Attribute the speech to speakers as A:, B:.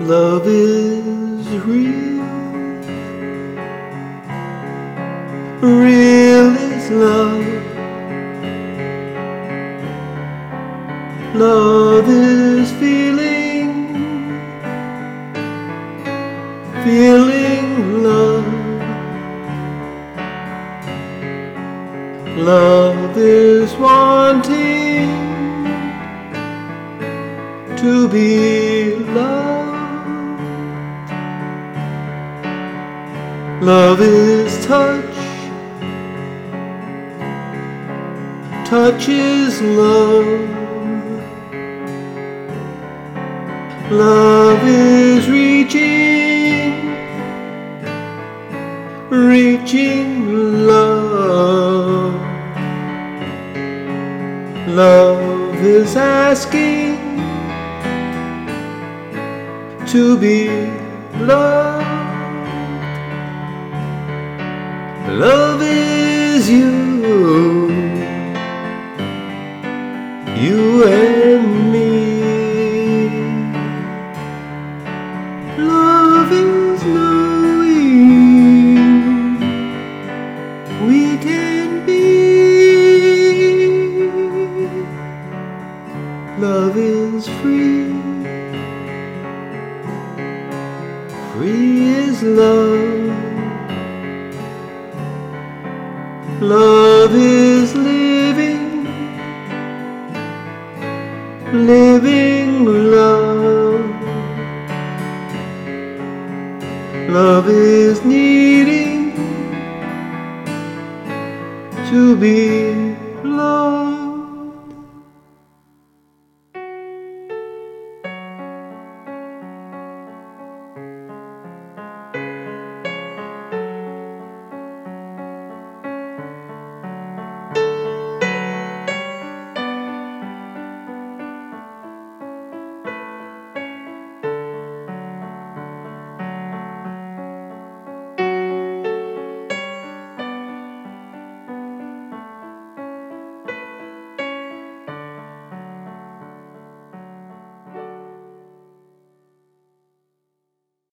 A: Love is real. Real is love. Love is feeling. Feeling love. Love is wanting to be loved. Love is touch. Touch is love. Love is reaching. Reaching love. Love is asking to be loved. Love is you, you and me. Love is knowing we can be. Love is free. Free is love. Love is living, living love. Love is needing to be loved.